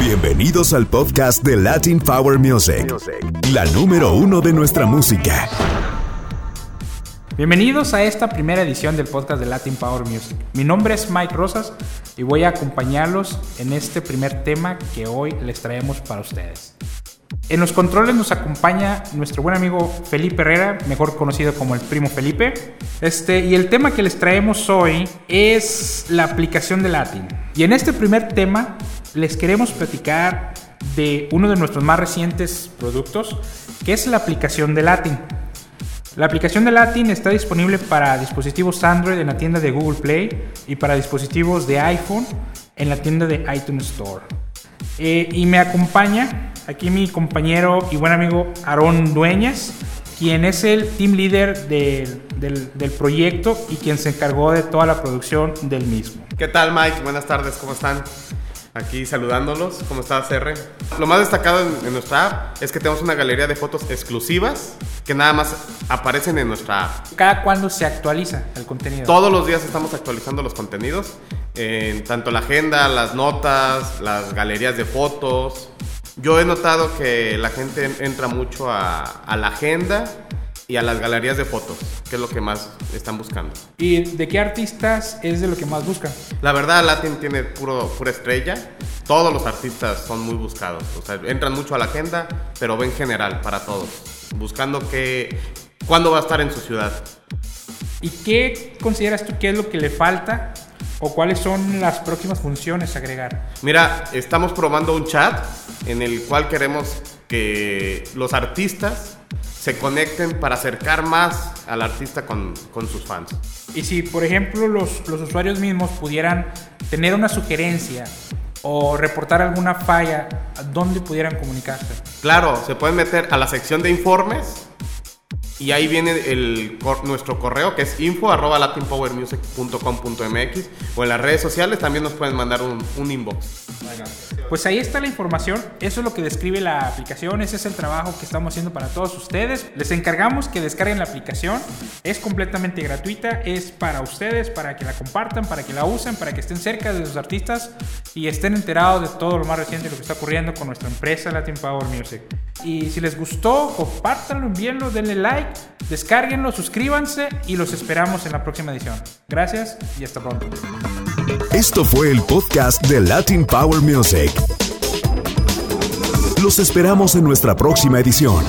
Bienvenidos al podcast de Latin Power Music, la número uno de nuestra música. Bienvenidos a esta primera edición del podcast de Latin Power Music. Mi nombre es Mike Rosas y voy a acompañarlos en este primer tema que hoy les traemos para ustedes. En los controles nos acompaña nuestro buen amigo Felipe Herrera, mejor conocido como el primo Felipe. Este, y el tema que les traemos hoy es la aplicación de Latin. Y en este primer tema les queremos platicar de uno de nuestros más recientes productos, que es la aplicación de Latin. La aplicación de Latin está disponible para dispositivos Android en la tienda de Google Play y para dispositivos de iPhone en la tienda de iTunes Store. Eh, y me acompaña aquí mi compañero y buen amigo Aarón Dueñas, quien es el team leader del, del, proyecto y quien se encargó de toda la producción del mismo. ¿Qué tal Mike? Buenas tardes, ¿cómo están? Aquí saludándolos, ¿cómo estás, R? Lo más destacado en, nuestra app es que tenemos una galería de fotos exclusivas que nada más aparecen en nuestra app. ¿Cada cuándo se actualiza el contenido? Todos los días estamos actualizando los contenidos, en tanto la agenda, las notas, las galerías de fotos. Yo he notado que la gente entra mucho a, a la agenda y a las galerías de fotos, que es lo que más están buscando. ¿Y de qué artistas es de lo que más buscan? La verdad, Latin tiene puro, pura estrella. Todos los artistas son muy buscados. O sea, entran mucho a la agenda, pero ven general para todos. Buscando que, cuándo va a estar en su ciudad. ¿Y qué consideras tú que es lo que le falta o cuáles son las próximas funciones a agregar? Mira, estamos probando un chat en el cual queremos que los artistas se conecten para acercar más al artista con, con sus fans. Y si, por ejemplo, los, los, usuarios mismos pudieran tener una sugerencia o reportar alguna falla, ¿dónde pudieran comunicarse? Claro, se pueden meter a la sección de informes y ahí viene el, nuestro correo que es info arroba latinpowermusic.com.mx o en las redes sociales también nos pueden mandar un, un inbox. Pues ahí está la información, eso es lo que describe la aplicación, ese es el trabajo que estamos haciendo para todos ustedes. Les encargamos que descarguen la aplicación, es completamente gratuita, es para ustedes, para que la compartan, para que la usen, para que estén cerca de sus artistas y estén enterados de todo lo más reciente, lo que está ocurriendo con nuestra empresa Latin Power Music. Y si les gustó, compártanlo, envíenlo, denle like, descárguenlo, suscríbanse y los esperamos en la próxima edición. Gracias y hasta pronto. Esto fue el podcast de Latin Power Music. Los esperamos en nuestra próxima edición.